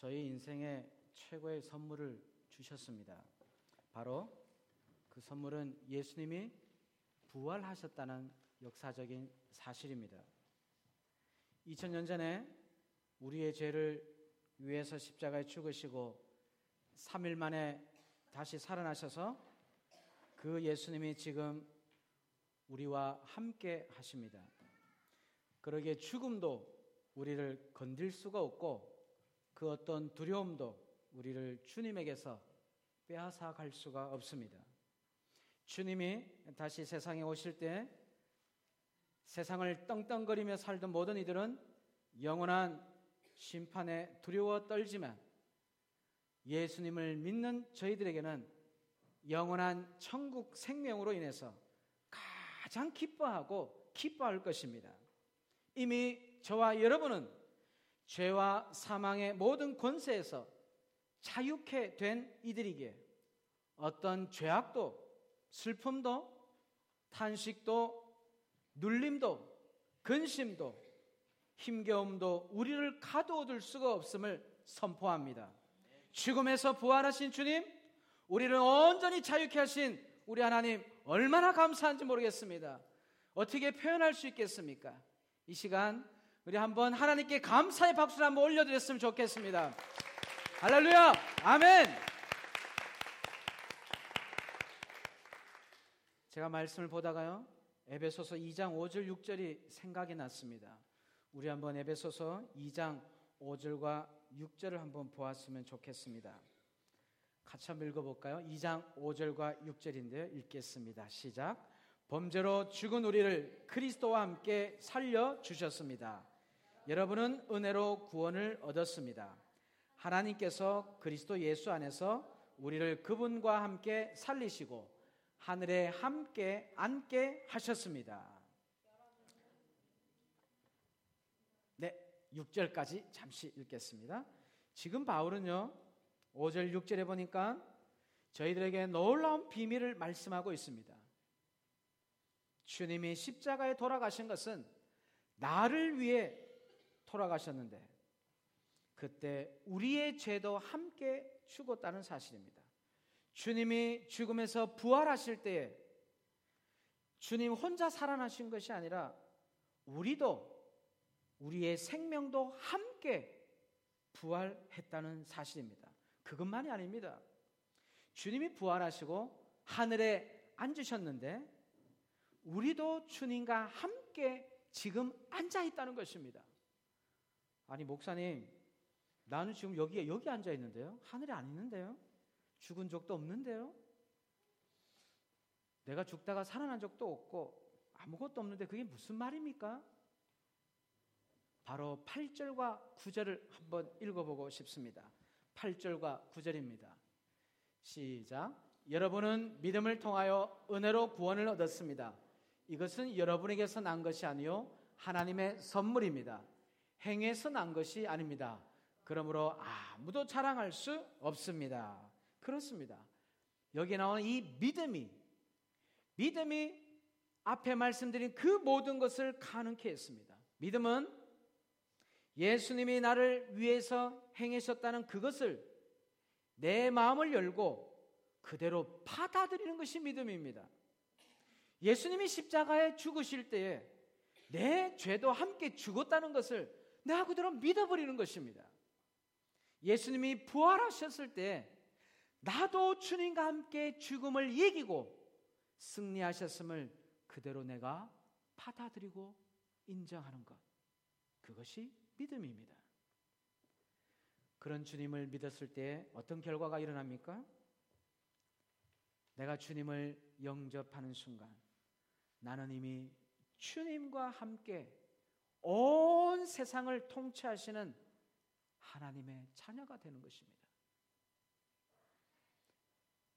저희 인생의 최고의 선물을 주셨습니다. 바로 그 선물은 예수님이 부활하셨다는 역사적인 사실입니다. 2000년 전에 우리의 죄를 위해서 십자가에 죽으시고 3일 만에 다시 살아나셔서 그 예수님이 지금 우리와 함께 하십니다. 그러기에 죽음도 우리를 건들 수가 없고 그 어떤 두려움도 우리를 주님에게서 빼앗아 갈 수가 없습니다. 주님이 다시 세상에 오실 때 세상을 떵떵거리며 살던 모든 이들은 영원한 심판에 두려워 떨지만 예수님을 믿는 저희들에게는 영원한 천국 생명으로 인해서 가장 기뻐하고 기뻐할 것입니다. 이미 저와 여러분은 죄와 사망의 모든 권세에서 자유케 된 이들이기에 어떤 죄악도 슬픔도 탄식도 눌림도 근심도 힘겨움도 우리를 가두어둘 수가 없음을 선포합니다. 죽음에서 부활하신 주님, 우리를 온전히 자유케 하신 우리 하나님 얼마나 감사한지 모르겠습니다. 어떻게 표현할 수 있겠습니까? 이 시간 우리 한번 하나님께 감사의 박수를 한번 올려드렸으면 좋겠습니다. 할렐루야! 아멘! 제가 말씀을 보다가요, 에베소서 2장 5절 6절이 생각이 났습니다. 우리 한번 에베소서 2장 5절과 6절을 한번 보았으면 좋겠습니다. 같이 한번 읽어볼까요? 2장 5절과 6절인데요. 읽겠습니다. 시작. 범죄로 죽은 우리를 그리스도와 함께 살려 주셨습니다. 여러분은 은혜로 구원을 얻었습니다. 하나님께서 그리스도 예수 안에서 우리를 그분과 함께 살리시고 하늘에 함께 앉게 하셨습니다. 네, 6절까지 잠시 읽겠습니다. 지금 바울은요, 5절, 6절에 보니까 저희들에게 놀라운 비밀을 말씀하고 있습니다. 주님이 십자가에 돌아가신 것은 나를 위해 돌아가셨는데, 그때 우리의 죄도 함께 죽었다는 사실입니다. 주님이 죽음에서 부활하실 때에 주님 혼자 살아나신 것이 아니라 우리도 우리의 생명도 함께 부활했다는 사실입니다. 그것만이 아닙니다. 주님이 부활하시고 하늘에 앉으셨는데 우리도 주님과 함께 지금 앉아 있다는 것입니다. 아니 목사님, 나는 지금 여기에 여기 앉아 있는데요. 하늘에 안 있는데요. 죽은 적도 없는데요. 내가 죽다가 살아난 적도 없고 아무것도 없는데 그게 무슨 말입니까? 바로 8절과 9절을 한번 읽어보고 싶습니다. 8절과 9절입니다. 시작. 여러분은 믿음을 통하여 은혜로 구원을 얻었습니다. 이것은 여러분에게서 난 것이 아니요 하나님의 선물입니다. 행에서 난 것이 아닙니다. 그러므로 아무도 자랑할 수 없습니다. 그렇습니다. 여기 나오는 이 믿음이 믿음이 앞에 말씀드린 그 모든 것을 가능케 했습니다. 믿음은 예수님이 나를 위해서 행하셨다는 그것을 내 마음을 열고 그대로 받아들이는 것이 믿음입니다. 예수님이 십자가에 죽으실 때에 내 죄도 함께 죽었다는 것을 내가 그대로 믿어버리는 것입니다. 예수님이 부활하셨을 때 나도 주님과 함께 죽음을 이기고 승리하셨음을 그대로 내가 받아들이고 인정하는 것. 그것이 믿음입니다. 그런 주님을 믿었을 때 어떤 결과가 일어납니까? 내가 주님을 영접하는 순간 나는 이미 주님과 함께 온 세상을 통치하시는 하나님의 자녀가 되는 것입니다.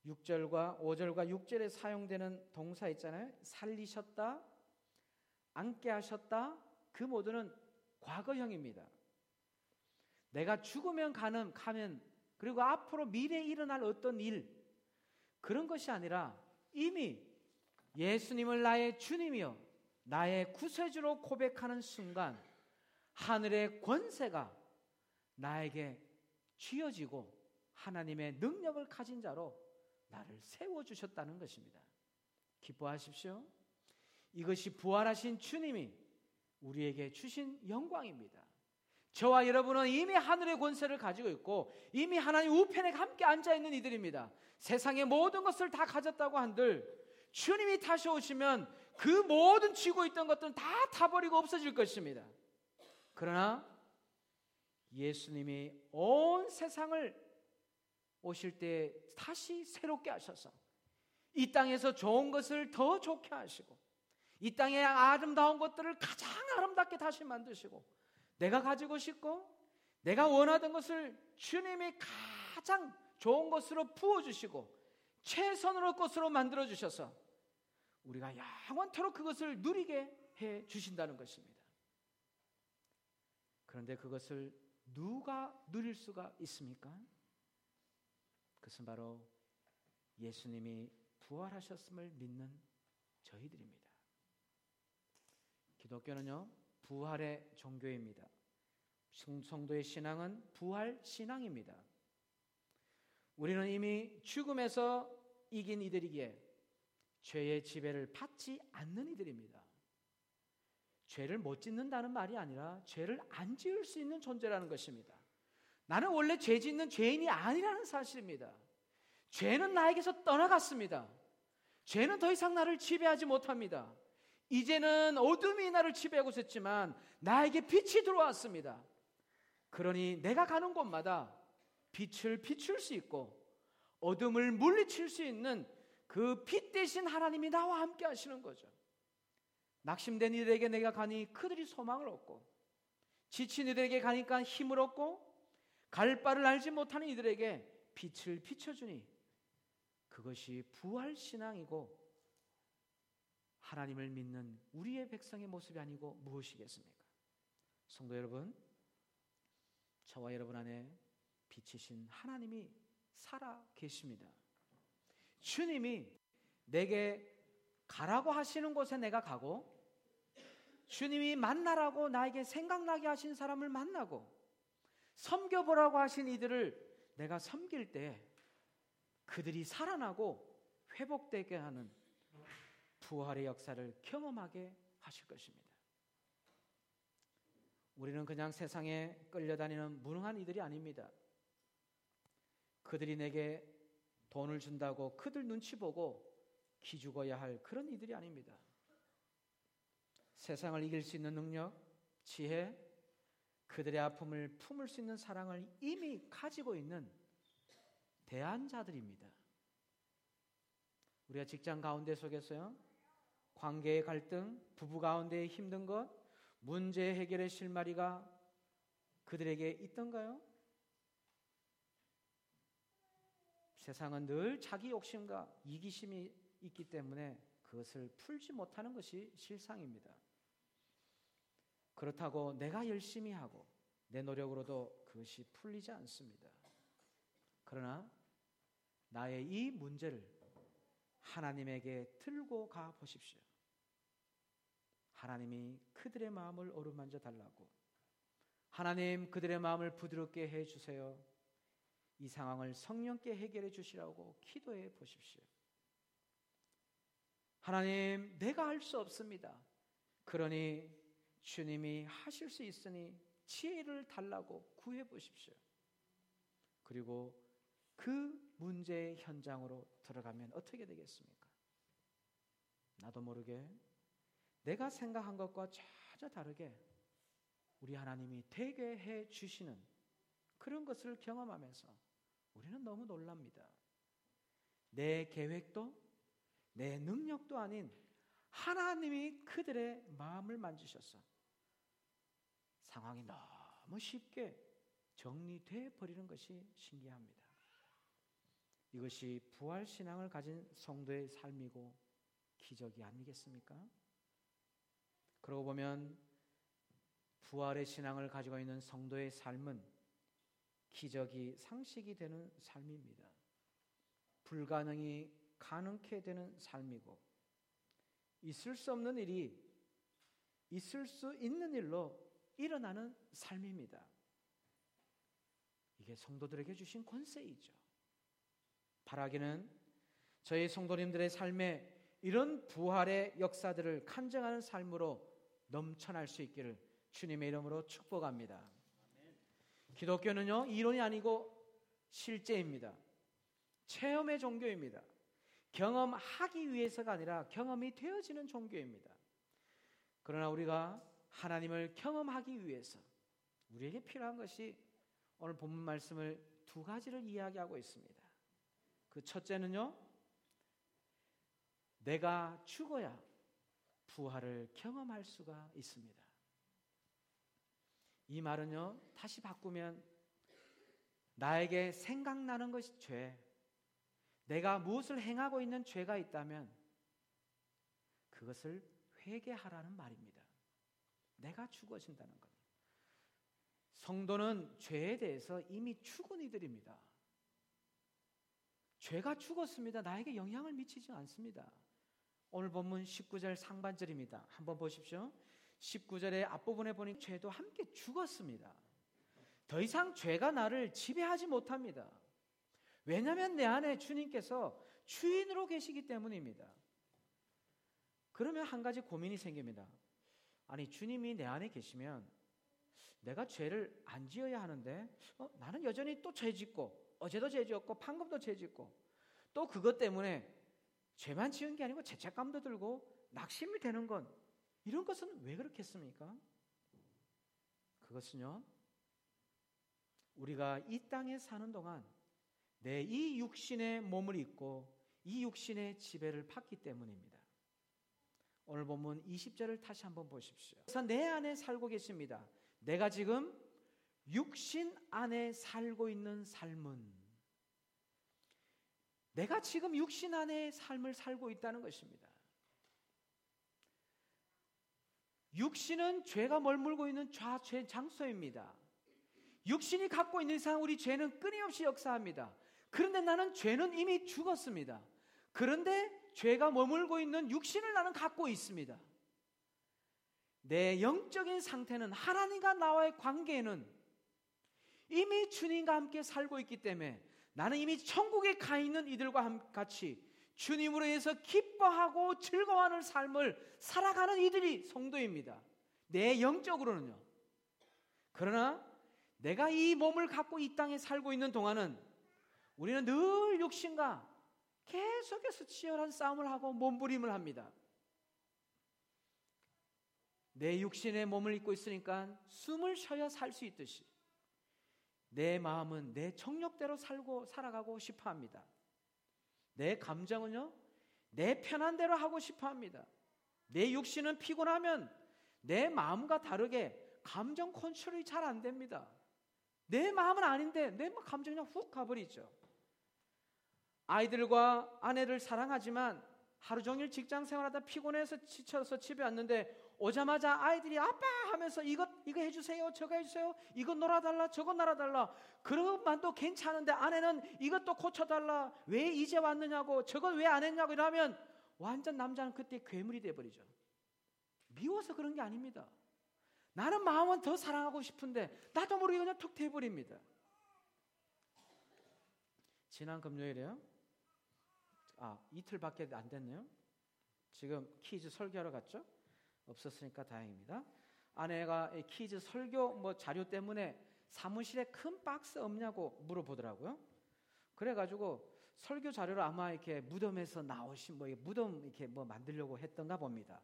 6절과 5절과 6절에 사용되는 동사 있잖아요. 살리셨다, 앉게 하셨다. 그 모두는 과거형입니다. 내가 죽으면 가는 가면 그리고 앞으로 미래에 일어날 어떤 일 그런 것이 아니라 이미 예수님을 나의 주님이요 나의 구세주로 고백하는 순간 하늘의 권세가 나에게 쥐어지고 하나님의 능력을 가진 자로 나를 세워주셨다는 것입니다. 기뻐하십시오. 이것이 부활하신 주님이 우리에게 주신 영광입니다. 저와 여러분은 이미 하늘의 권세를 가지고 있고 이미 하나님 우편에 함께 앉아 있는 이들입니다. 세상의 모든 것을 다 가졌다고 한들 주님이 다시 오시면 그 모든 쥐고 있던 것들은 다 타버리고 없어질 것입니다. 그러나 예수님이 온 세상을 오실 때 다시 새롭게 하셔서 이 땅에서 좋은 것을 더 좋게 하시고 이 땅의 아름다운 것들을 가장 아름답게 다시 만드시고 내가 가지고 싶고 내가 원하던 것을 주님이 가장 좋은 것으로 부어주시고 최선으로 것으로 만들어 주셔서 우리가 영원토록 그것을 누리게 해 주신다는 것입니다. 그런데 그것을 누가 누릴 수가 있습니까? 그것은 바로 예수님이 부활하셨음을 믿는 저희들입니다. 기독교는요, 부활의 종교입니다. 성도의 신앙은 부활 신앙입니다. 우리는 이미 죽음에서 이긴 이들이기에 죄의 지배를 받지 않는 이들입니다. 죄를 못 짓는다는 말이 아니라 죄를 안 지을 수 있는 존재라는 것입니다. 나는 원래 죄 짓는 죄인이 아니라는 사실입니다. 죄는 나에게서 떠나갔습니다. 죄는 더 이상 나를 지배하지 못합니다. 이제는 어둠이 나를 지배하고 있었지만 나에게 빛이 들어왔습니다. 그러니 내가 가는 곳마다 빛을 비출 수 있고 어둠을 물리칠 수 있는 그 빛 대신 하나님이 나와 함께 하시는 거죠. 낙심된 이들에게 내가 가니 그들이 소망을 얻고 지친 이들에게 가니까 힘을 얻고 갈 바를 알지 못하는 이들에게 빛을 비춰주니 그것이 부활 신앙이고 하나님을 믿는 우리의 백성의 모습이 아니고 무엇이겠습니까? 성도 여러분, 저와 여러분 안에 빛이신 하나님이 살아 계십니다. 주님이 내게 가라고 하시는 곳에 내가 가고 주님이 만나라고 나에게 생각나게 하신 사람을 만나고 섬겨보라고 하신 이들을 내가 섬길 때 그들이 살아나고 회복되게 하는 부활의 역사를 경험하게 하실 것입니다. 우리는 그냥 세상에 끌려다니는 무능한 이들이 아닙니다. 그들이 내게 돈을 준다고 그들 눈치 보고 기죽어야 할 그런 이들이 아닙니다. 세상을 이길 수 있는 능력, 지혜, 그들의 아픔을 품을 수 있는 사랑을 이미 가지고 있는 대안자들입니다. 우리가 직장 가운데 속에서요, 관계의 갈등, 부부 가운데의 힘든 것, 문제 해결의 실마리가 그들에게 있던가요? 세상은 늘 자기 욕심과 이기심이 있기 때문에 그것을 풀지 못하는 것이 실상입니다. 그렇다고 내가 열심히 하고 내 노력으로도 그것이 풀리지 않습니다. 그러나 나의 이 문제를 하나님에게 들고 가 보십시오. 하나님이 그들의 마음을 어루만져 달라고. 하나님 그들의 마음을 부드럽게 해 주세요. 이 상황을 성령께 해결해 주시라고 기도해 보십시오. 하나님, 내가 할 수 없습니다. 그러니 주님이 하실 수 있으니 지혜를 달라고 구해 보십시오. 그리고 그 문제의 현장으로 들어가면 어떻게 되겠습니까? 나도 모르게 내가 생각한 것과 전혀 다르게 우리 하나님이 되게 해 주시는 그런 것을 경험하면서 우리는 너무 놀랍니다. 내 계획도 내 능력도 아닌 하나님이 그들의 마음을 만지셔서 상황이 너무 쉽게 정리돼 버리는 것이 신기합니다. 이것이 부활 신앙을 가진 성도의 삶이고 기적이 아니겠습니까? 그러고 보면 부활의 신앙을 가지고 있는 성도의 삶은 기적이 상식이 되는 삶입니다. 불가능이 가능케 되는 삶이고 있을 수 없는 일이 있을 수 있는 일로 일어나는 삶입니다. 이게 성도들에게 주신 권세이죠. 바라기는 저희 성도님들의 삶에 이런 부활의 역사들을 간증하는 삶으로 넘쳐날 수 있기를 주님의 이름으로 축복합니다. 기독교는요, 이론이 아니고 실제입니다. 체험의 종교입니다. 경험하기 위해서가 아니라 경험이 되어지는 종교입니다. 그러나 우리가 하나님을 경험하기 위해서 우리에게 필요한 것이 오늘 본문 말씀을 두 가지를 이야기하고 있습니다. 그 첫째는요, 내가 죽어야 부활을 경험할 수가 있습니다. 이 말은요, 다시 바꾸면 나에게 생각나는 것이 죄, 내가 무엇을 행하고 있는 죄가 있다면 그것을 회개하라는 말입니다. 내가 죽어진다는 것. 성도는 죄에 대해서 이미 죽은 이들입니다. 죄가 죽었습니다. 나에게 영향을 미치지 않습니다. 오늘 본문 19절 상반절입니다. 한번 보십시오. 19절의 앞부분에 보니 죄도 함께 죽었습니다. 더 이상 죄가 나를 지배하지 못합니다. 왜냐하면 내 안에 주님께서 주인으로 계시기 때문입니다. 그러면 한 가지 고민이 생깁니다. 아니, 주님이 내 안에 계시면 내가 죄를 안 지어야 하는데, 어, 나는 여전히 또 죄 짓고, 어제도 죄 지었고, 방금도 죄 짓고, 또 그것 때문에 죄만 지은 게 아니고 죄책감도 들고, 낙심이 되는 건, 이런 것은 왜 그렇겠습니까? 그것은요, 우리가 이 땅에 사는 동안 내 이 육신의 몸을 입고 이 육신의 지배를 받기 때문입니다. 오늘 본문 20절을 다시 한번 보십시오. 그래서 내 안에 살고 계십니다. 내가 지금 육신 안에 살고 있는 삶은 내가 지금 육신 안에 삶을 살고 있다는 것입니다. 육신은 죄가 머물고 있는 좌죄 장소입니다. 육신이 갖고 있는 이상 우리 죄는 끊임없이 역사합니다. 그런데 나는 죄는 이미 죽었습니다. 그런데 죄가 머물고 있는 육신을 나는 갖고 있습니다. 내 영적인 상태는 하나님과 나와의 관계는 이미 주님과 함께 살고 있기 때문에 나는 이미 천국에 가 있는 이들과 같이 주님으로 인해서 기뻐하고 즐거워하는 삶을 살아가는 이들이 성도입니다. 내 영적으로는요. 그러나 내가 이 몸을 갖고 이 땅에 살고 있는 동안은 우리는 늘 육신과 계속해서 치열한 싸움을 하고 몸부림을 합니다. 내 육신의 몸을 입고 있으니까 숨을 쉬어야 살 수 있듯이 내 마음은 내 정력대로 살고 살아가고 싶어 합니다. 내 감정은요, 내 편한 대로 하고 싶어 합니다. 내 육신은 피곤하면 내 마음과 다르게 감정 컨트롤이 잘 안 됩니다. 내 마음은 아닌데 내 감정이 그냥 훅 가버리죠. 아이들과 아내를 사랑하지만 하루 종일 직장 생활하다 피곤해서 지쳐서 집에 왔는데 오자마자 아이들이 아빠 하면서 이것 이거 해주세요 저거 해주세요 이거 놀아달라 저거 놀아달라. 그것만도 괜찮은데 아내는 이것도 고쳐달라. 왜 이제 왔느냐고 저걸 왜안 했냐고 이러면 완전 남자는 그때 괴물이 돼버리죠. 미워서 그런 게 아닙니다. 나는 마음은 더 사랑하고 싶은데 나도 모르게 그냥 툭 돼버립니다. 지난 금요일에요? 아 이틀밖에 안 됐네요. 지금 kids 설교하러 갔죠 없었으니까 다행입니다. 아내가 kids 설교 뭐 자료 때문에 사무실에 큰 박스 없냐고 물어보더라고요. 그래가지고 설교 자료를 아마 이렇게 무덤에서 나오신 뭐 무덤 이렇게 뭐 만들려고 했던가 봅니다.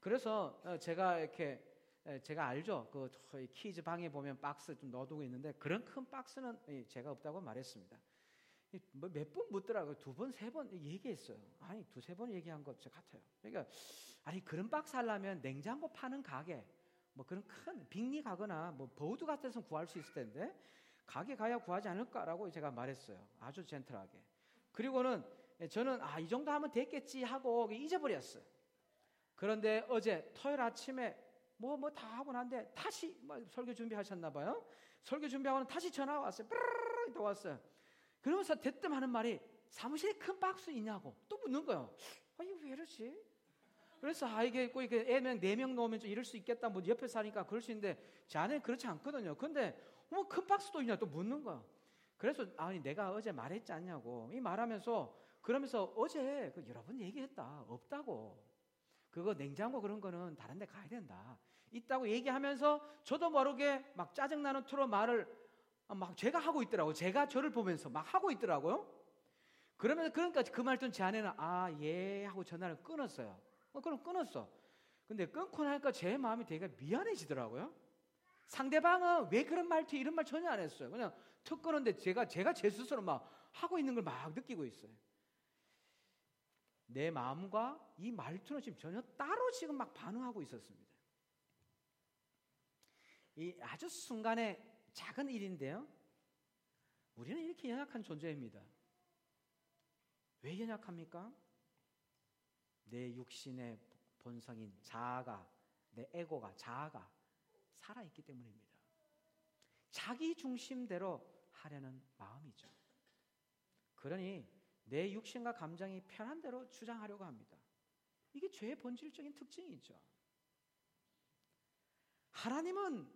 그래서 어, 제가 이렇게 제가 알죠. 그 kids 방에 보면 박스 좀 넣어두고 있는데 그런 큰 박스는 제가 없다고 말했습니다. 뭐 몇번 묻더라고요. 두 번, 세 번 얘기했어요. 아니, 두세 번 얘기한 것 같아요. 그러니까, 아니, 그런 박스 하려면 냉장고 파는 가게, 뭐 그런 큰 빅리 가거나 뭐 버우드 같은 구할 수 있을 텐데, 가게 가야 구하지 않을까라고 제가 말했어요. 아주 gentle하게. 그리고는 저는 아, 이 정도 하면 됐겠지 하고 잊어버렸어요. 그런데 어제 토요일 아침에 뭐 뭐 다 하고 난데 다시 뭐 설교 준비하셨나 봐요. 설교 준비하고는 다시 전화가 왔어요. 삐르르 또 왔어요. 그러면서 대뜸 하는 말이 사무실에 큰 박스 있냐고 또 묻는 거예요. 아, 이거 왜 이러지? 그래서 아 이게 꼭 이렇게 애명 네명 놓으면 좀 이럴 수 있겠다. 뭐 옆에 사니까 그럴 수 있는데 제 아내는 그렇지 않거든요. 근데 뭐 큰 박스도 있냐? 또 묻는 거야. 그래서 아니 내가 어제 말했지 않냐고. 이 말하면서 그러면서 어제 그 여러 번 얘기했다. 없다고. 그거 냉장고 그런 거는 다른 데 가야 된다. 있다고 얘기하면서 저도 모르게 막 짜증나는 투로 말을 막 제가 하고 있더라고. 제가 저를 보면서 막 하고 있더라고요. 그러면 그러니까 그말 듣은 제 아내는 아 예 하고 전화를 끊었어요 어, 그럼 끊었어 근데 끊고 나니까 제 마음이 되게 미안해지더라고요 상대방은 왜 그런 말투 이런 말 전혀 안 했어요 그냥 툭 끊었는데 제가 제가 제 스스로 막 하고 있는 걸 막 느끼고 있어요 내 마음과 이 말투는 지금 전혀 따로 지금 막 반응하고 있었습니다. 이 아주 순간의 작은 일인데요. 우리는 이렇게 연약한 존재입니다. 왜 연약합니까? 내 육신의 본성인 자아가, 내 에고가, 자아가 살아있기 때문입니다. 자기 중심대로 하려는 마음이죠. 그러니 내 육신과 감정이 편한 대로 주장하려고 합니다. 이게 죄의 본질적인 특징이죠. 하나님은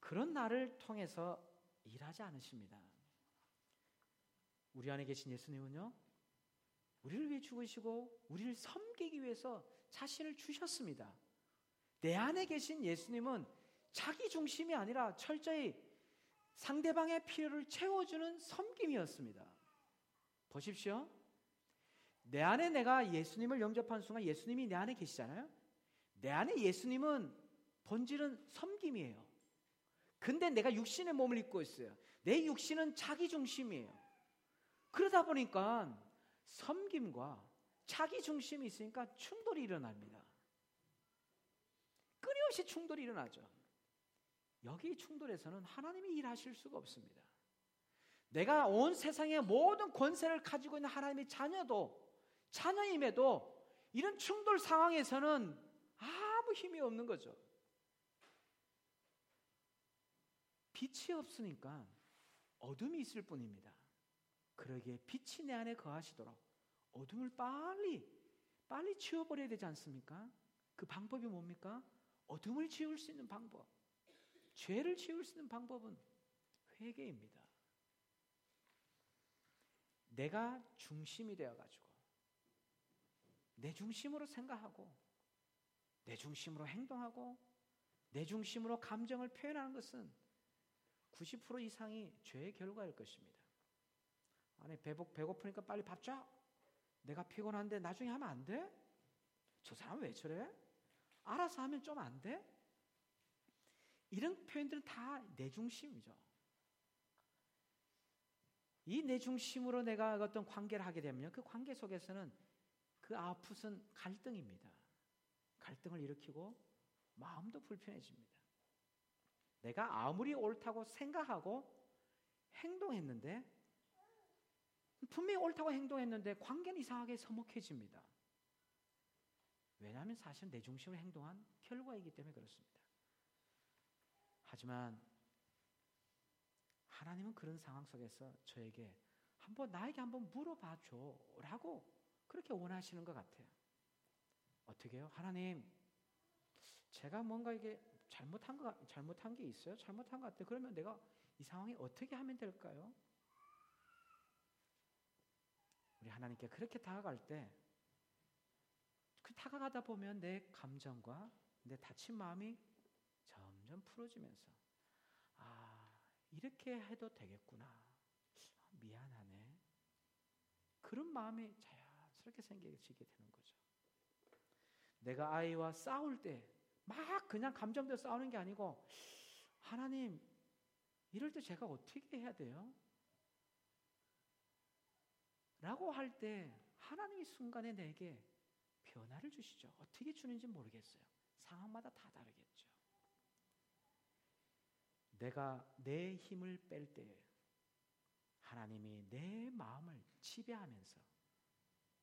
그런 나를 통해서 일하지 않으십니다. 우리 안에 계신 예수님은요, 우리를 위해 죽으시고 우리를 섬기기 위해서 자신을 주셨습니다. 내 안에 계신 예수님은 자기 중심이 아니라 철저히 상대방의 필요를 채워주는 섬김이었습니다. 보십시오. 내 안에 내가 예수님을 영접한 순간 예수님이 내 안에 계시잖아요. 내 안에 예수님은 본질은 섬김이에요. 근데 내가 육신의 몸을 입고 있어요. 내 육신은 자기 중심이에요. 그러다 보니까 섬김과 자기 중심이 있으니까 충돌이 일어납니다. 끊임없이 충돌이 일어나죠. 여기 충돌에서는 하나님이 일하실 수가 없습니다. 내가 온 세상의 모든 권세를 가지고 있는 하나님의 자녀도 자녀임에도 이런 충돌 상황에서는 아무 힘이 없는 거죠. 빛이 없으니까 어둠이 있을 뿐입니다. 그러기에 빛이 내 안에 거하시도록 어둠을 빨리 빨리 치워버려야 되지 않습니까? 그 방법이 뭡니까? 어둠을 지울 수 있는 방법, 죄를 지울 수 있는 방법은 회개입니다. 내가 중심이 되어가지고 내 중심으로 생각하고 내 중심으로 행동하고 내 중심으로 감정을 표현하는 것은 90% 이상이 죄의 결과일 것입니다. 아니 배고 배고프니까 빨리 밥 줘. 내가 피곤한데 나중에 하면 안 돼? 저 사람 왜 저래? 알아서 하면 좀 안 돼? 이런 표현들은 다 내 중심이죠. 이 내 중심으로 내가 어떤 관계를 하게 되면 그 관계 속에서는 그 아풋은 갈등입니다. 갈등을 일으키고 마음도 불편해집니다. 내가 아무리 옳다고 생각하고 행동했는데 분명히 옳다고 행동했는데 관계는 이상하게 서먹해집니다. 왜냐하면 사실 내 중심으로 행동한 결과이기 때문에 그렇습니다. 하지만 하나님은 그런 상황 속에서 저에게 한번 나에게 한번 물어봐 줘라고 그렇게 원하시는 것 같아요. 어떻게 요? 하나님, 제가 뭔가 이게 잘못한 거 잘못한 게 있어요? 잘못한 것 같아. 그러면 내가 이 상황에 어떻게 하면 될까요? 우리 하나님께 그렇게 다가갈 때, 그 다가가다 보면 내 감정과 내 다친 마음이 점점 풀어지면서 이렇게 해도 되겠구나. 미안하네. 그런 마음이 자연스럽게 생기게 되는 거죠. 내가 아이와 싸울 때, 막 그냥 감정대로 싸우는 게 아니고, 하나님, 이럴 때 제가 어떻게 해야 돼요? 라고 할 때, 하나님이 순간에 내게 변화를 주시죠. 어떻게 주는지 모르겠어요. 상황마다 다 다르겠죠. 내가 내 힘을 뺄 때 하나님이 내 마음을 지배하면서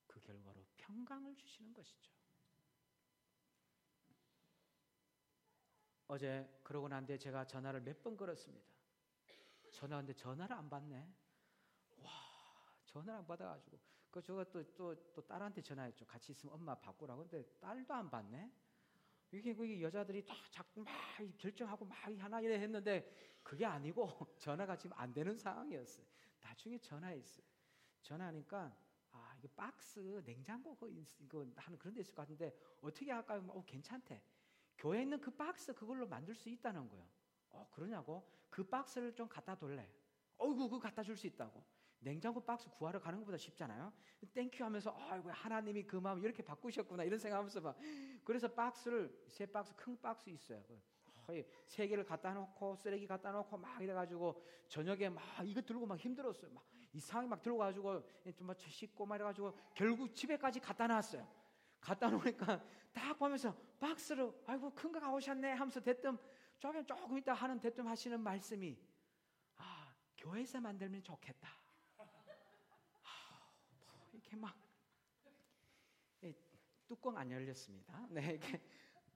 그 결과로 평강을 주시는 것이죠. 어제 그러고 난 뒤에 제가 전화를 몇 번 걸었습니다. 전화하는데 전화를 안 받네. 와, 전화를 안 받아가지고. 그 제가 또, 또, 또 딸한테 전화했죠. 같이 있으면 엄마 바꾸라고. 근데 딸도 안 받네. 이게 그 여자들이 다 자꾸 막 결정하고 막 하나 이래 했는데 그게 아니고 전화가 지금 안 되는 상황이었어요. 나중에 전화했어요. 전화하니까 아 이거 박스 냉장고 그 이거 하는 그런 데 있을 것 같은데 어떻게 할까요? 어 괜찮대. 교회에 있는 그 박스 그걸로 만들 수 있다는 거예요. 어 그러냐고 그 박스를 좀 갖다 달래. 어이구 그거 갖다 줄 수 있다고. 냉장고 박스 구하러 가는 것보다 쉽잖아요. Thank you 하면서 아이고 하나님이 그 마음 이렇게 바꾸셨구나 이런 생각하면서 막 그래서 박스를 세 박스 큰 박스 있어요. 세 개를 갖다 놓고 쓰레기 갖다 놓고 막 이래가지고 저녁에 막 이거 들고 막 힘들었어요. 막 이상하게 막 들고 가지고 좀 씻고 막 이래가지고 결국 집에까지 갖다 놨어요. 갖다 놓으니까 딱 보면서 박스를 아이고 큰 거 가오셨네 하면서 대뜸 조금 조금 있다 하는 대뜸 하시는 말씀이 아 교회에서 만들면 좋겠다. 이렇게 막 뚜껑 안 열렸습니다. 네, 이렇게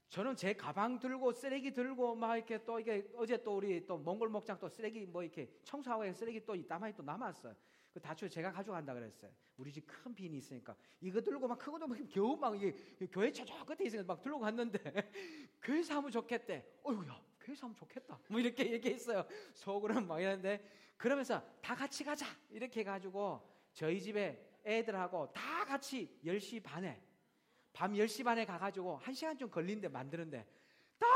저는 제 가방 들고 쓰레기 들고 막 이렇게 또 이게 어제 또 우리 또 몽골 목장 또 쓰레기 뭐 이렇게 청소하고 쓰레기 또 남아 또 남았어요. 그 다초 제가 가져간다 그랬어요. 우리 집 큰 빈이 있으니까 이거 들고 막 크고도 막 겨우 막 이게 교회 저저 끝에 있으니까 막 들고 갔는데 교회에서 하면 좋겠대. 어이구야 교회에서 하면 좋겠다. 뭐 이렇게 얘기했어요. 속으로는 막 이랬는데 그러면서 다 같이 가자 이렇게 해가지고 저희 집에 애들하고 다 같이 10시 반에 밤 10시 반에 가가지고 1시간 좀 걸리는데 만드는데 딱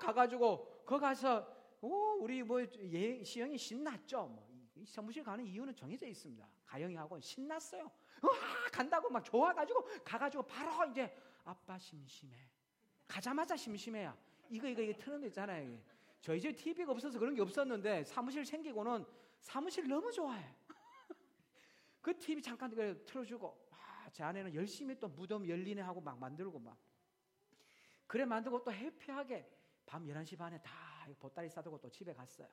가가지고 거 가서 오 우리 뭐 예, 시영이 신났죠. 뭐 사무실 가는 이유는 정해져 있습니다. 가영이하고 신났어요. 와 간다고 막 좋아가지고 가가지고 바로 이제 아빠 심심해. 가자마자 심심해야. 이거 이거 이거 트는 거 있잖아요. 저희 집 TV가 없어서 그런 게 없었는데 사무실 생기고는 사무실 너무 좋아해. 그 TV 잠깐 틀어주고 아, 제 아내는 열심히 또 무덤 열리네 하고 막 만들고 막 그래 만들고 또 해피하게 밤 11시 반에 다 보따리 싸들고 또 집에 갔어요.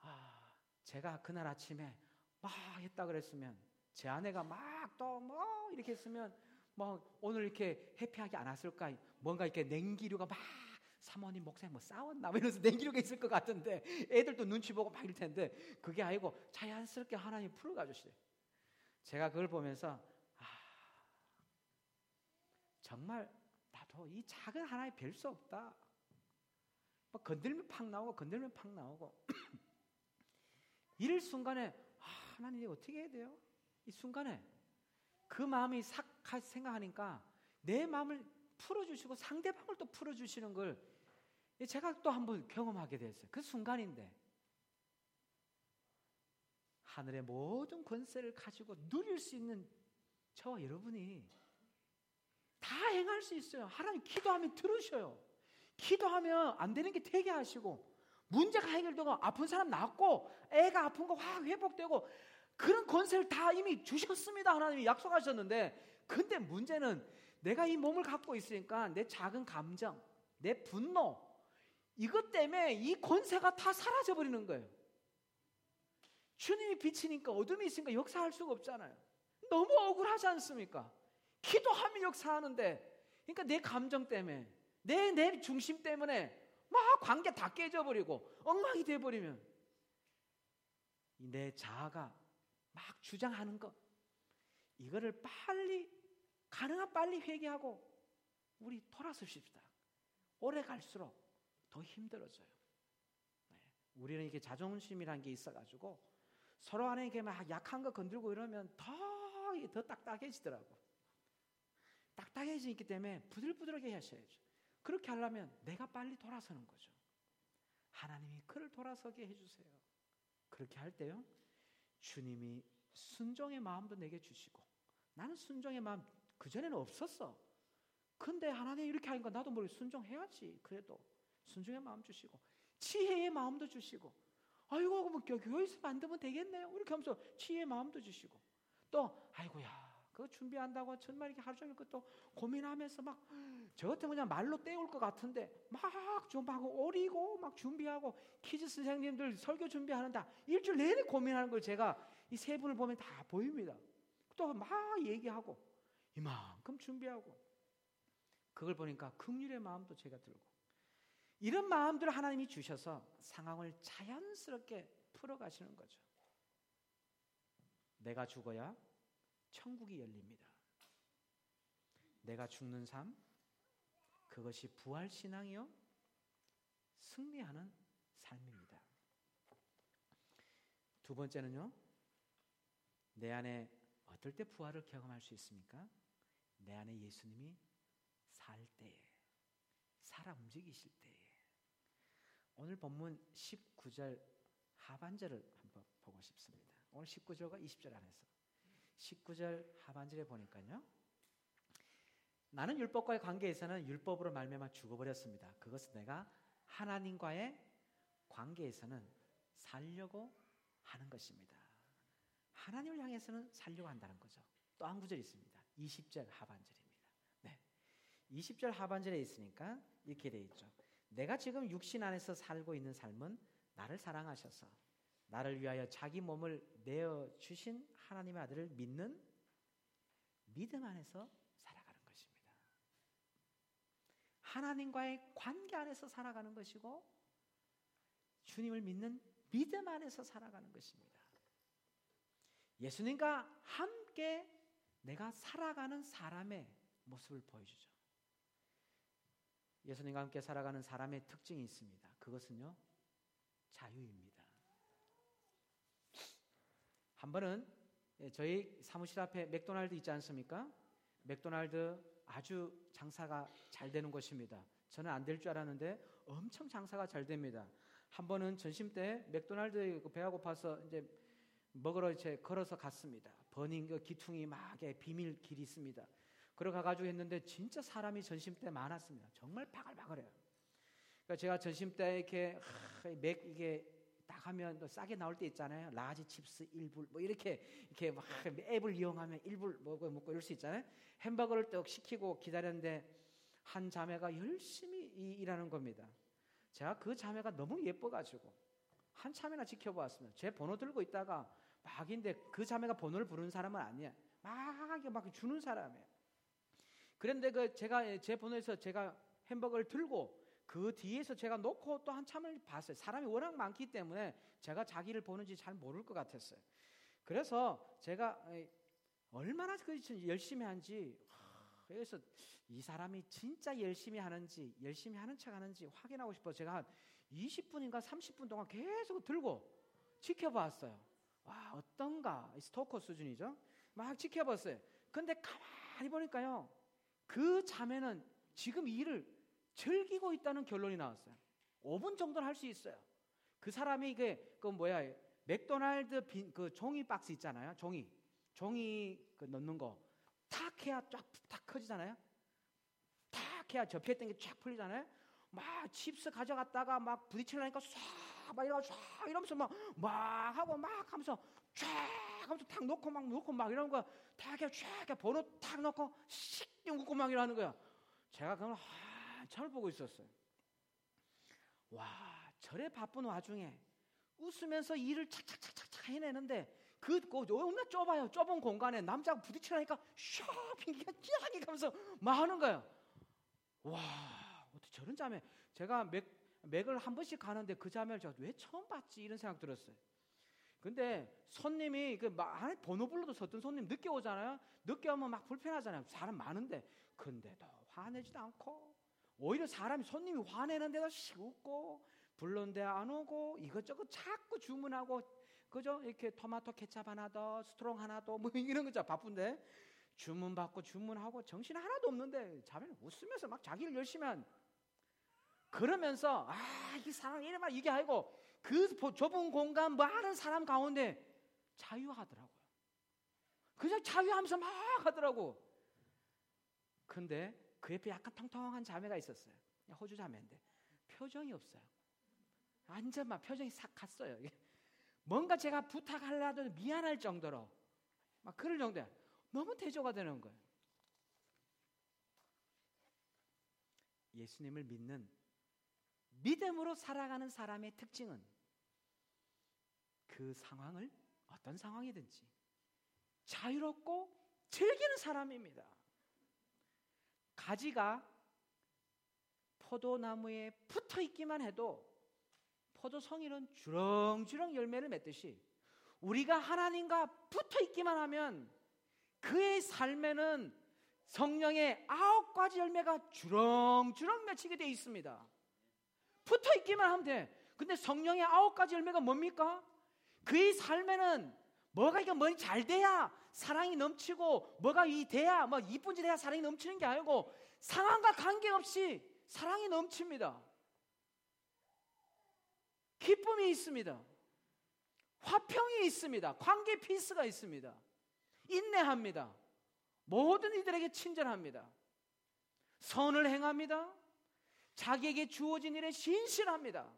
아, 제가 그날 아침에 막 했다 그랬으면 제 아내가 막 또 뭐 이렇게 했으면 뭐 오늘 이렇게 해피하게 안 왔을까? 뭔가 이렇게 냉기류가 막 사모님 목사님 뭐 싸웠나 뭐 이러면서 냉기류가 있을 것 같은데 애들도 눈치 보고 막 이럴 텐데 그게 아니고 자연스럽게 하나님 풀어가 주시요 제가 그걸 보면서 아 정말 나도 이 작은 하나에 별 수 없다. 뭐 건들면 팍 나오고 건들면 팍 나오고 이럴 순간에 아, 하나님 이 어떻게 해야 돼요? 이 순간에 그 마음이 싹 생각하니까 내 마음을 풀어주시고 상대방을 또 풀어주시는 걸 제가 또 한 번 경험하게 됐어요. 그 순간인데 하늘의 모든 권세를 가지고 누릴 수 있는 저와 여러분이 다 행할 수 있어요. 하나님 기도하면 들으셔요. 기도하면 안 되는 게 되게 하시고 문제가 해결되고 아픈 사람 낫고 애가 아픈 거 확 회복되고 그런 권세를 다 이미 주셨습니다. 하나님이 약속하셨는데 근데 문제는 내가 이 몸을 갖고 있으니까 내 작은 감정, 내 분노 이것 때문에 이 권세가 다 사라져 버리는 거예요. 주님이 비치니까 어둠이 있으니까 역사할 수가 없잖아요. 너무 억울하지 않습니까? 기도하면 역사하는데, 그러니까 내 감정 때문에, 내, 내 중심 때문에 막 관계 다 깨져버리고 엉망이 돼버리면 내 자아가 막 주장하는 것, 이거를 빨리, 가능한 빨리 회개하고 우리 돌아서십시다. 오래 갈수록 더 힘들어져요. 네. 우리는 이게 자존심이라는 게 있어가지고 서로 안에 이렇게 막 약한 거 건들고 이러면 더, 더 딱딱해지더라고. 딱딱해지기 때문에 부들부들하게 하셔야죠. 그렇게 하려면 내가 빨리 돌아서는 거죠. 하나님이 그를 돌아서게 해주세요. 그렇게 할 때요, 주님이 순종의 마음도 내게 주시고, 나는 순종의 마음 그전에는 없었어. 근데 하나님 이렇게 하니까 나도 모르게 순종해야지. 그래도 순종의 마음 주시고, 지혜의 마음도 주시고, 아이고, 뭐 교회에서 만들면 되겠네요. 이렇게 하면서 지혜의 마음도 주시고, 또, 아이고야, 그거 준비한다고 정말 이렇게 하루 종일 그것도 고민하면서 막, 저 같은 그냥 말로 때울 것 같은데, 막 좀 하고 오리고, 막 준비하고, 키즈 선생님들 설교 준비하는데, 일주일 내내 고민하는 걸 제가 이 세 분을 보면 다 보입니다. 또 막 얘기하고, 이만큼 준비하고, 그걸 보니까 극률의 마음도 제가 들고, 이런 마음들을 하나님이 주셔서 상황을 자연스럽게 풀어가시는 거죠. 내가 죽어야 천국이 열립니다. 내가 죽는 삶, 그것이 부활 신앙이요 승리하는 삶입니다. 두 번째는요. 내 안에 어떨 때 부활을 경험할 수 있습니까? 내 안에 예수님이 살 때에 살아 움직이실 때에 오늘 본문 19절 하반절을 한번 보고 싶습니다. 오늘 19절과 20절 안에서 19절 하반절에 보니까요. 나는 율법과의 관계에서는 율법으로 말미암아 죽어버렸습니다. 그것은 내가 하나님과의 관계에서는 살려고 하는 것입니다. 하나님을 향해서는 살려고 한다는 거죠. 또 한 구절 있습니다. 20절 하반절입니다. 네. 20절 하반절에 있으니까 이렇게 돼 있죠. 내가 지금 육신 안에서 살고 있는 삶은 나를 사랑하셔서 나를 위하여 자기 몸을 내어 주신 하나님의 아들을 믿는 믿음 안에서 살아가는 것입니다. 하나님과의 관계 안에서 살아가는 것이고 주님을 믿는 믿음 안에서 살아가는 것입니다. 예수님과 함께 내가 살아가는 사람의 모습을 보여주죠. 예수님과 함께 살아가는 사람의 특징이 있습니다. 그것은요, 자유입니다. 한 번은 저희 사무실 앞에 맥도날드 있지 않습니까? 맥도날드 아주 장사가 잘 되는 곳입니다. 저는 안 될 줄 알았는데 엄청 장사가 잘 됩니다. 한 번은 전심 때 맥도날드에 그 배가 고파서 이제 먹으러 이제 걸어서 갔습니다. 버닝 그 기퉁이 막 비밀 길이 있습니다. 걸어가 가지고 했는데 진짜 사람이 점심 때 많았습니다. 정말 바글바글해요. 그러니까 제가 점심 때 이렇게 하, 맥 이게 딱 하면 또 싸게 나올 때 있잖아요. large chips 1불 뭐 이렇게 이렇게 막 앱을 이용하면 1불 먹고 먹고 이럴 수 있잖아요. 햄버거를 떡 시키고 기다렸는데 한 자매가 열심히 일하는 겁니다. 제가 그 자매가 너무 예뻐가지고 한참이나 지켜보았습니다. 제 번호 들고 있다가 막인데 그 자매가 번호를 부르는 사람은 아니야. 막, 막 주는 사람이에요. 그런데 그 제가 제 번호에서 제가 햄버거를 들고 그 뒤에서 제가 놓고 또 한참을 봤어요. 사람이 워낙 많기 때문에 제가 자기를 보는지 잘 모를 것 같았어요. 그래서 제가 얼마나 그 열심히 한지 그래서 이 사람이 진짜 열심히 하는지 열심히 하는 척 하는지 확인하고 싶어 제가 한 20분인가 30분 동안 계속 들고 지켜봤어요. 와 어떤가 스토커 수준이죠. 막 지켜봤어요. 근데 가만히 보니까요 그 자매는 지금 일을 즐기고 있다는 결론이 나왔어요. 5분 정도는 할 수 있어요. 그 사람이 이게 그 뭐야 맥도날드 빈, 그 종이 박스 있잖아요. 종이 종이 그 넣는 거 탁 해야 쫙 탁 커지잖아요. 탁 해야 접혔던 게 쫙 풀리잖아요. 막 칩스 가져갔다가 막 부딪히려니까 쏴막 이러면서 막, 막 하고 막 하면서 쫙 하면서 탁 놓고 막 놓고 막 이런 거탁 해, 쫙 번호 탁 놓고 씩 웃고 막 이러는 거야. 제가 그걸 한참을 보고 있었어요. 와, 저래 바쁜 와중에 웃으면서 일을 착착착착 해내는데 그, 그 얼마나 좁아요. 좁은 공간에 남자가 부딪히라니까 쇼핑기가 쫙 가면서 막 하는 거예요. 와, 어떻게 저런 자매. 제가 맥, 맥을 한 번씩 가는데 그 자매를 제가 왜 처음 봤지? 이런 생각 들었어요. 근데 손님이 그 안에 번호 불러도 섰던 손님 늦게 오잖아요. 늦게 오면 막 불편하잖아요. 사람 많은데. 근데도 화내지도 않고 오히려 사람이 손님이 화내는데도 씩 웃고 불렀는데 안 오고 이것저것 자꾸 주문하고 그죠? 이렇게 토마토 케찹 하나 더, 스트로 하나 더, 뭐 이런 거죠. 바쁜데 주문 받고 주문하고 정신 하나도 없는데 자매는 웃으면서 막 자기를 열심히 한 그러면서 아, 이 사람 이래 말 이게 아니고 그 좁은 공간 많은 사람 가운데 자유하더라고요. 그냥 자유하면서 막 하더라고. 근데 그 옆에 약간 통통한 자매가 있었어요. 호주 자매인데 표정이 없어요. 완전 표정이 싹 갔어요. 뭔가 제가 부탁하려도 미안할 정도로 막 그럴 정도야. 너무 대조가 되는 거예요. 예수님을 믿는 믿음으로 살아가는 사람의 특징은 그 상황을 어떤 상황이든지 자유롭고 즐기는 사람입니다. 가지가 포도나무에 붙어 있기만 해도 포도 성인은 주렁주렁 열매를 맺듯이 우리가 하나님과 붙어 있기만 하면 그의 삶에는 성령의 아홉 가지 열매가 주렁주렁 맺히게 되어 있습니다. 붙어 있기만 하면 돼. 근데 성령의 아홉 가지 열매가 뭡니까? 그의 삶에는 뭐가 이게 뭐니 잘 돼야 사랑이 넘치고 뭐가 이 돼야 뭐 이쁜 짓 해야 사랑이 넘치는 게 아니고 상황과 관계없이 사랑이 넘칩니다. 기쁨이 있습니다. 화평이 있습니다. 관계 피스가 있습니다. 인내합니다. 모든 이들에게 친절합니다. 선을 행합니다. 자기에게 주어진 일에 신실합니다.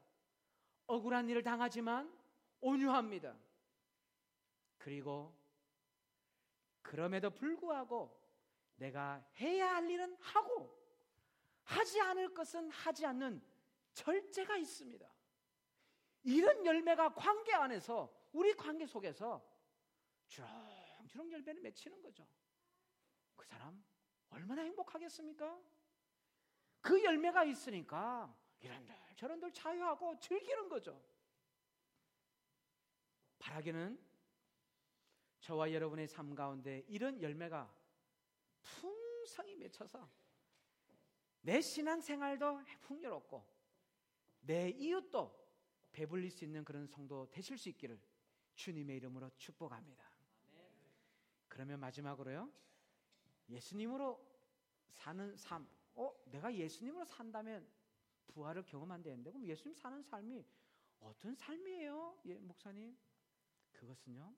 억울한 일을 당하지만 온유합니다. 그리고 그럼에도 불구하고 내가 해야 할 일은 하고 하지 않을 것은 하지 않는 절제가 있습니다. 이런 열매가 관계 안에서 우리 관계 속에서 주렁주렁 열매를 맺히는 거죠. 그 사람 얼마나 행복하겠습니까? 그 열매가 있으니까 이런들 저런들 자유하고 즐기는 거죠. 바라기는 저와 여러분의 삶 가운데 이런 열매가 풍성히 맺혀서 내 신앙 생활도 풍요롭고 내 이웃도 배불릴 수 있는 그런 성도 되실 수 있기를 주님의 이름으로 축복합니다. 그러면 마지막으로요. 예수님으로 사는 삶. 어, 내가 예수님으로 산다면 부활을 경험한다는데 그럼 예수님 사는 삶이 어떤 삶이에요? 예, 목사님. 그것은요.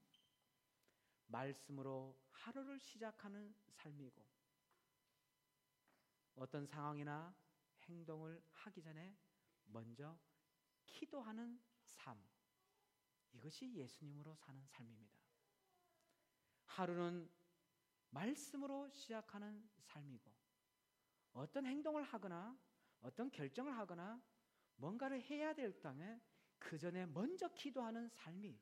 말씀으로 하루를 시작하는 삶이고 어떤 상황이나 행동을 하기 전에 먼저 기도하는 삶. 이것이 예수님으로 사는 삶입니다. 하루는 말씀으로 시작하는 삶이고 어떤 행동을 하거나 어떤 결정을 하거나 뭔가를 해야 될 땅에 그 전에 먼저 기도하는 삶이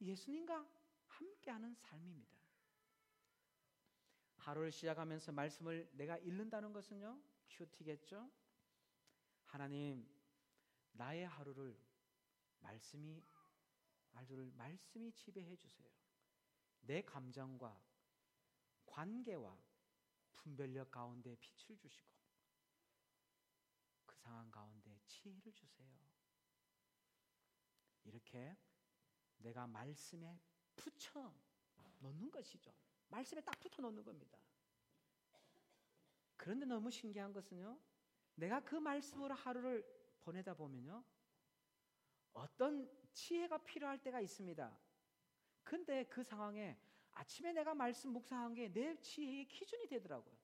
예수님과 함께하는 삶입니다. 하루를 시작하면서 말씀을 내가 읽는다는 것은요 큐티겠죠. 하나님 나의 하루를 말씀이 하루를 말씀이 지배해 주세요. 내 감정과 관계와 분별력 가운데 빛을 주시고 그 상황 가운데 지혜를 주세요. 이렇게 내가 말씀에 붙여 놓는 것이죠. 말씀에 딱 붙어 놓는 겁니다. 그런데 너무 신기한 것은요. 내가 그 말씀으로 하루를 보내다 보면요. 어떤 지혜가 필요할 때가 있습니다. 근데 그 상황에 아침에 내가 말씀 묵상한 게 내 지혜의 기준이 되더라고요.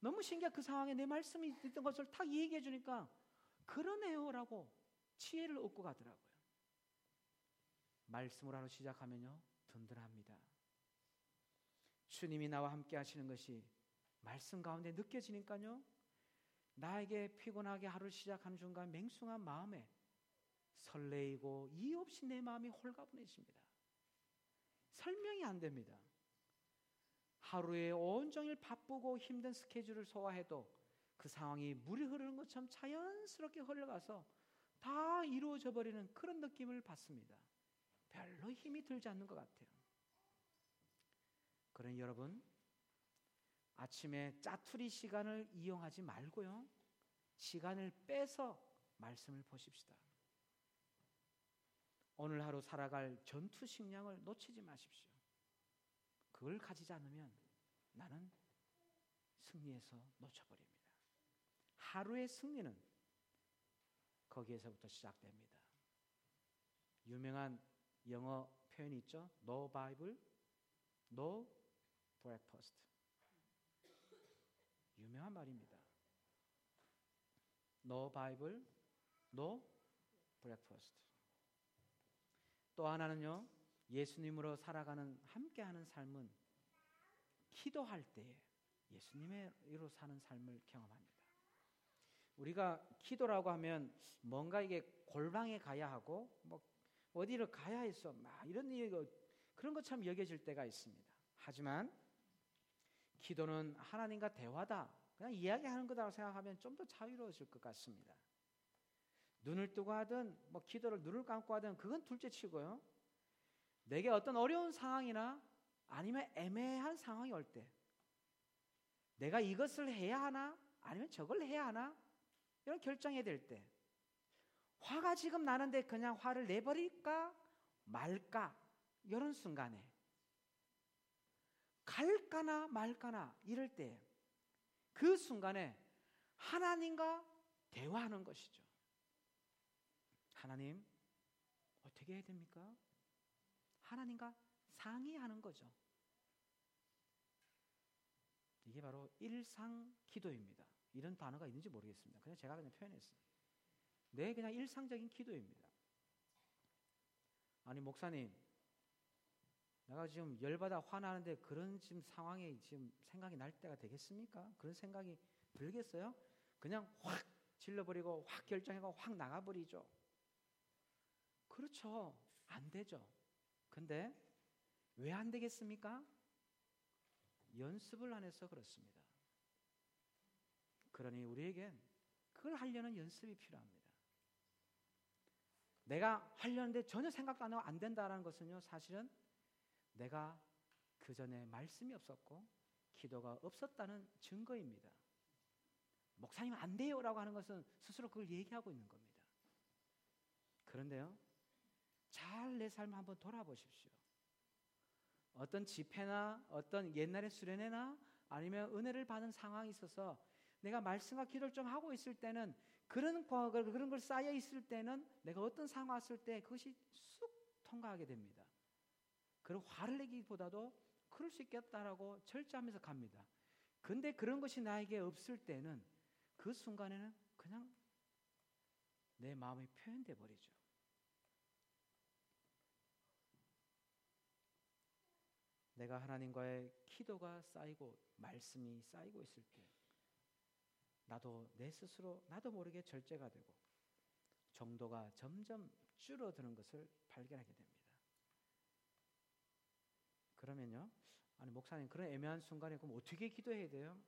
너무 신기해. 그 상황에 내 말씀이 있던 것을 탁 얘기해 주니까 그러네요라고 지혜를 얻고 가더라고요. 말씀으로 하루 시작하면요. 든든합니다. 주님이 나와 함께 하시는 것이 말씀 가운데 느껴지니까요. 나에게 피곤하게 하루 시작하는 순간 맹숭한 마음에 설레이고 이유 없이 내 마음이 홀가분해집니다. 설명이 안 됩니다. 하루에 온종일 바쁘고 힘든 스케줄을 소화해도 그 상황이 물이 흐르는 것처럼 자연스럽게 흘러가서 다 이루어져 버리는 그런 느낌을 받습니다. 별로 힘이 들지 않는 것 같아요. 그런 여러분, 아침에 짜투리 시간을 이용하지 말고요. 시간을 빼서 말씀을 보십시다. 오늘 하루 살아갈 전투 식량을 놓치지 마십시오. 그걸 가지지 않으면 나는 승리에서 놓쳐버립니다. 하루의 승리는 거기에서부터 시작됩니다. 유명한 영어 표현이 있죠. No Bible, no breakfast. 유명한 말입니다. No Bible, no breakfast. 또 하나는요, 예수님으로 살아가는 함께하는 삶은 기도할 때에 예수님으로 사는 삶을 경험합니다. 우리가 기도라고 하면 뭔가 이게 골방에 가야 하고 뭐 어디를 가야 해서 막 이런 그런 것처럼 여겨질 때가 있습니다. 하지만 기도는 하나님과 대화다. 그냥 이야기하는 거다라고 생각하면 좀 더 자유로워질 것 같습니다. 눈을 뜨고 하든 뭐 기도를 눈을 감고 하든 그건 둘째 치고요. 내게 어떤 어려운 상황이나 아니면 애매한 상황이 올 때 내가 이것을 해야 하나? 아니면 저걸 해야 하나? 이런 결정해야 될 때. 화가 지금 나는데 그냥 화를 내버릴까? 말까? 이런 순간에. 갈까나 말까나 이럴 때. 그 순간에 하나님과 대화하는 것이죠. 하나님, 어떻게 해야 됩니까? 하나님과 상의하는 거죠. 이게 바로 일상 기도입니다. 이런 단어가 있는지 모르겠습니다. 그냥 제가 그냥 표현했어요. 네, 그냥 일상적인 기도입니다. 아니, 목사님, 내가 지금 열받아 화나는데 그런 지금 상황에 지금 생각이 날 때가 되겠습니까? 그런 생각이 들겠어요? 그냥 확 질러버리고 확 결정하고 확 나가버리죠. 그렇죠. 안 되죠. 근데 왜 안 되겠습니까? 연습을 안 해서 그렇습니다. 그러니 우리에겐 그걸 하려는 연습이 필요합니다. 내가 하려는데 전혀 생각도 안 하고 안 된다는 것은요, 사실은 내가 그 전에 말씀이 없었고 기도가 없었다는 증거입니다. 목사님 안 돼요라고 하는 것은 스스로 그걸 얘기하고 있는 겁니다. 그런데요, 잘 내 삶을 한번 돌아보십시오. 어떤 집회나 어떤 옛날의 수련회나 아니면 은혜를 받은 상황이 있어서 내가 말씀과 기도를 좀 하고 있을 때는 그런 그런 걸 쌓여 있을 때는 내가 어떤 상황 왔을 때 그것이 쑥 통과하게 됩니다. 그리고 화를 내기보다도 그럴 수 있겠다라고 절제하면서 갑니다. 근데 그런 것이 나에게 없을 때는 그 순간에는 그냥 내 마음이 표현돼 버리죠. 내가 하나님과의 기도가 쌓이고 말씀이 쌓이고 있을 때 나도 내 스스로 나도 모르게 절제가 되고 정도가 점점 줄어드는 것을 발견하게 됩니다. 그러면요. 아니 목사님 그런 애매한 순간에 그럼 어떻게 기도해야 돼요?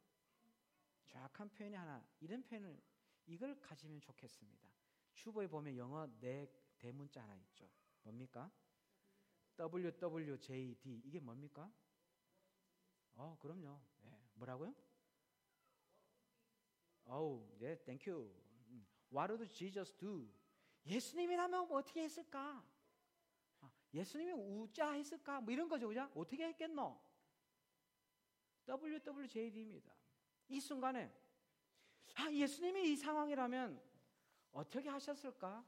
정확한 표현이 하나 이런 표현을 이걸 가지면 좋겠습니다. 주보에 보면 영어 네 대문자 하나 있죠. 뭡니까? WWJD 이게 뭡니까? 어, 그럼요. 네. 뭐라고요? 어우, 네, thank you. What did Jesus do? 예수님이라면 뭐 어떻게 했을까? 아, 예수님이 우짜 했을까? 뭐 이런 거죠, 그죠? 어떻게 했겠노? WWJD입니다. 이 순간에 아, 예수님이 이 상황이라면 어떻게 하셨을까?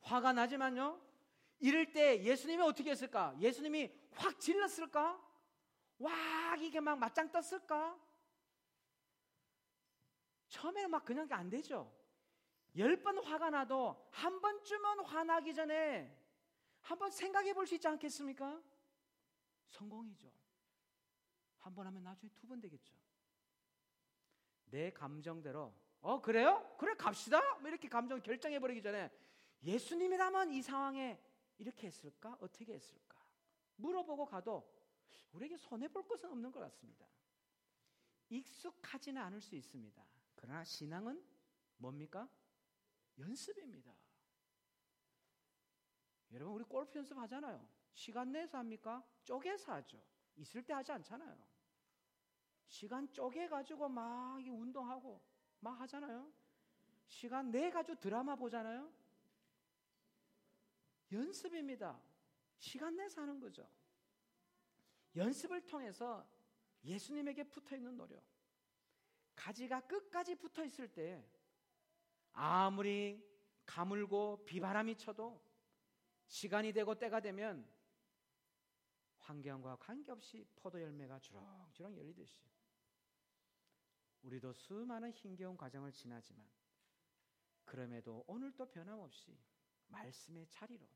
화가 나지만요. 이럴 때 예수님이 어떻게 했을까? 예수님이 확 질렀을까? 와, 이게 막 맞짱 떴을까? 처음에는 막 그냥 안 되죠. 열 번 화가 나도 한 번쯤은 화나기 전에 한번 생각해 볼 수 있지 않겠습니까? 성공이죠. 한 번 하면 나중에 두 번 되겠죠. 내 감정대로 어 그래요? 그래 갑시다. 뭐 이렇게 감정 결정해 버리기 전에 예수님이라면 이 상황에 이렇게 했을까? 어떻게 했을까? 물어보고 가도 우리에게 손해 볼 것은 없는 것 같습니다. 익숙하지는 않을 수 있습니다. 그러나 신앙은 뭡니까? 연습입니다. 여러분 우리 골프 연습 하잖아요. 시간 내서 합니까? 쪼개서 하죠. 있을 때 하지 않잖아요. 시간 쪼개 가지고 막 운동하고 막 하잖아요. 시간 내 가지고 드라마 보잖아요. 연습입니다. 시간 내서 하는 거죠. 연습을 통해서 예수님에게 붙어 있는 노력. 가지가 끝까지 붙어 있을 때 아무리 가물고 비바람이 쳐도 시간이 되고 때가 되면 환경과 관계없이 포도 열매가 주렁주렁 열리듯이 우리도 수많은 힘겨운 과정을 지나지만 그럼에도 오늘도 변함없이 말씀의 자리로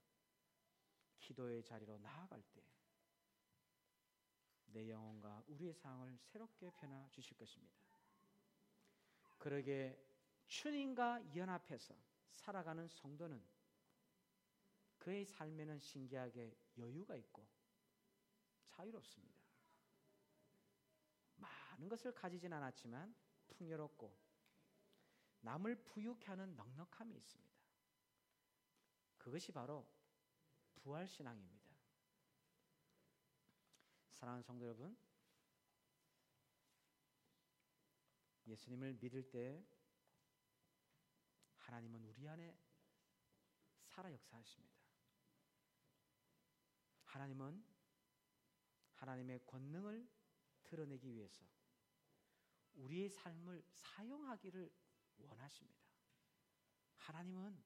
기도의 자리로 나아갈 때 내 영혼과 우리의 상황을 새롭게 변화 주실 것입니다. 그러게 주님과 연합해서 살아가는 성도는 그의 삶에는 신기하게 여유가 있고 자유롭습니다. 많은 것을 가지진 않았지만 풍요롭고 남을 부유케 하는 넉넉함이 있습니다. 그것이 바로 부활 신앙입니다. 사랑하는 성도 여러분, 예수님을 믿을 때 하나님은 우리 안에 살아 역사하십니다. 하나님은 하나님의 권능을 드러내기 위해서 우리의 삶을 사용하기를 원하십니다. 하나님은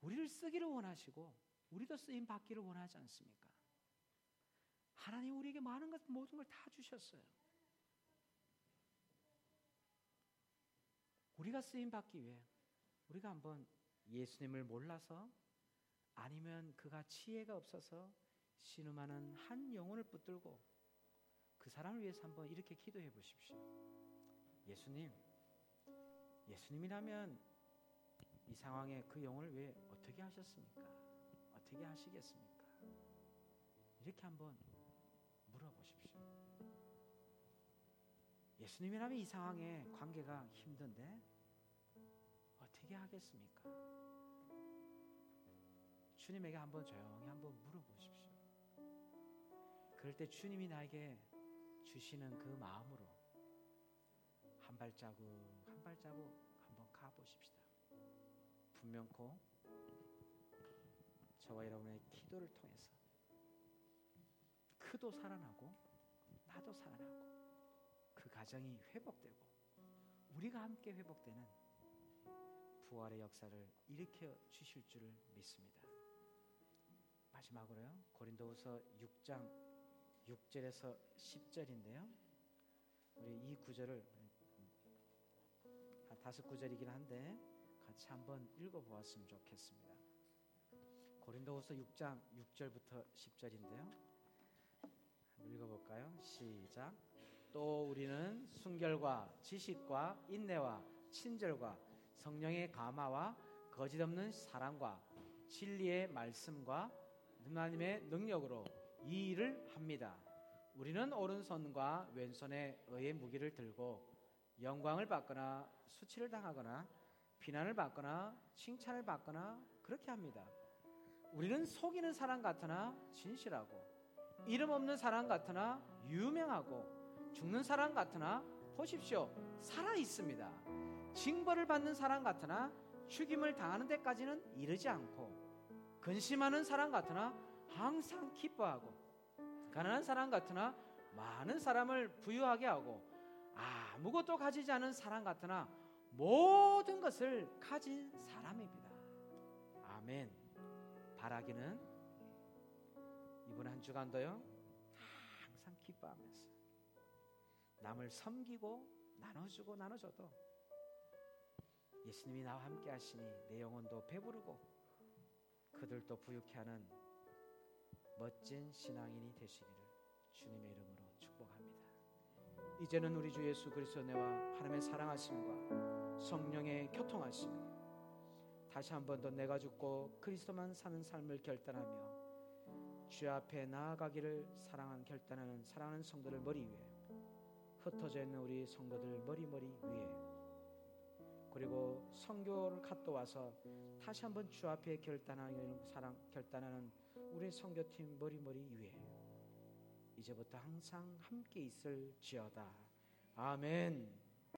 우리를 쓰기를 원하시고 우리도 쓰임 받기를 원하지 않습니까? 하나님 우리에게 많은 것 모든 걸 다 주셨어요. 우리가 쓰임 받기 위해 우리가 한번 예수님을 몰라서 아니면 그가 지혜가 없어서 신음하는 한 영혼을 붙들고 그 사람을 위해서 한번 이렇게 기도해 보십시오. 예수님, 예수님이라면 이 상황에 그 영혼을 왜 어떻게 하셨습니까? 어떻게 하시겠습니까? 이렇게 한번 물어보십시오. 예수님이라면 이 상황에 관계가 힘든데 어떻게 하겠습니까? 주님에게 한번 조용히 한번 물어보십시오. 그럴 때 주님이 나에게 주시는 그 마음으로 한 발자국 한 발자국 한번 가보십시다. 분명코 저와 여러분의 기도를 통해서 그도 살아나고 나도 살아나고 그 가정이 회복되고 우리가 함께 회복되는 부활의 역사를 일으켜 주실 줄을 믿습니다. 마지막으로요. 고린도후서 6장 6절에서 10절인데요. 우리 이 구절을 한 다섯 구절이긴 한데 같이 한번 읽어 보았으면 좋겠습니다. 고린도후서 6장 6절부터 10절인데요. 읽어 볼까요? 시작. 또 우리는 순결과 지식과 인내와 친절과 성령의 감화와 거짓없는 사랑과 진리의 말씀과 하나님의 능력으로 이 일을 합니다. 우리는 오른손과 왼손에 의의 무기를 들고 영광을 받거나 수치를 당하거나 비난을 받거나 칭찬을 받거나 그렇게 합니다. 우리는 속이는 사람 같으나 진실하고 이름 없는 사람 같으나 유명하고 죽는 사람 같으나 보십시오. 살아 있습니다. 징벌을 받는 사람 같으나 죽임을 당하는 데까지는 이르지 않고 근심하는 사람 같으나 항상 기뻐하고 가난한 사람 같으나 많은 사람을 부유하게 하고 아무것도 가지지 않은 사람 같으나 모든 것을 가진 사람입니다. 아멘. 바라기는 이번 한 주간도요 항상 기뻐하면서 남을 섬기고 나눠주고 나눠줘도 예수님이 나와 함께 하시니 내 영혼도 배부르고 그들도 부유케 하는 멋진 신앙인이 되시기를 주님의 이름으로 축복합니다. 이제는 우리 주 예수 그리스도 내와 하나님의 사랑하심과 성령의 교통하심이 다시 한 번 더 내가 죽고 그리스도만 사는 삶을 결단하며 주 앞에 나아가기를 사랑한 결단하는 사랑하는 성도들 머리 위에 흩어져 있는 우리 성도들 머리 머리 위에 그리고 성교를 갔다 와서 다시 한번 주 앞에 결단하는 사랑 결단하는 우리 성교팀 머리 머리 위에 이제부터 항상 함께 있을지어다. 아멘.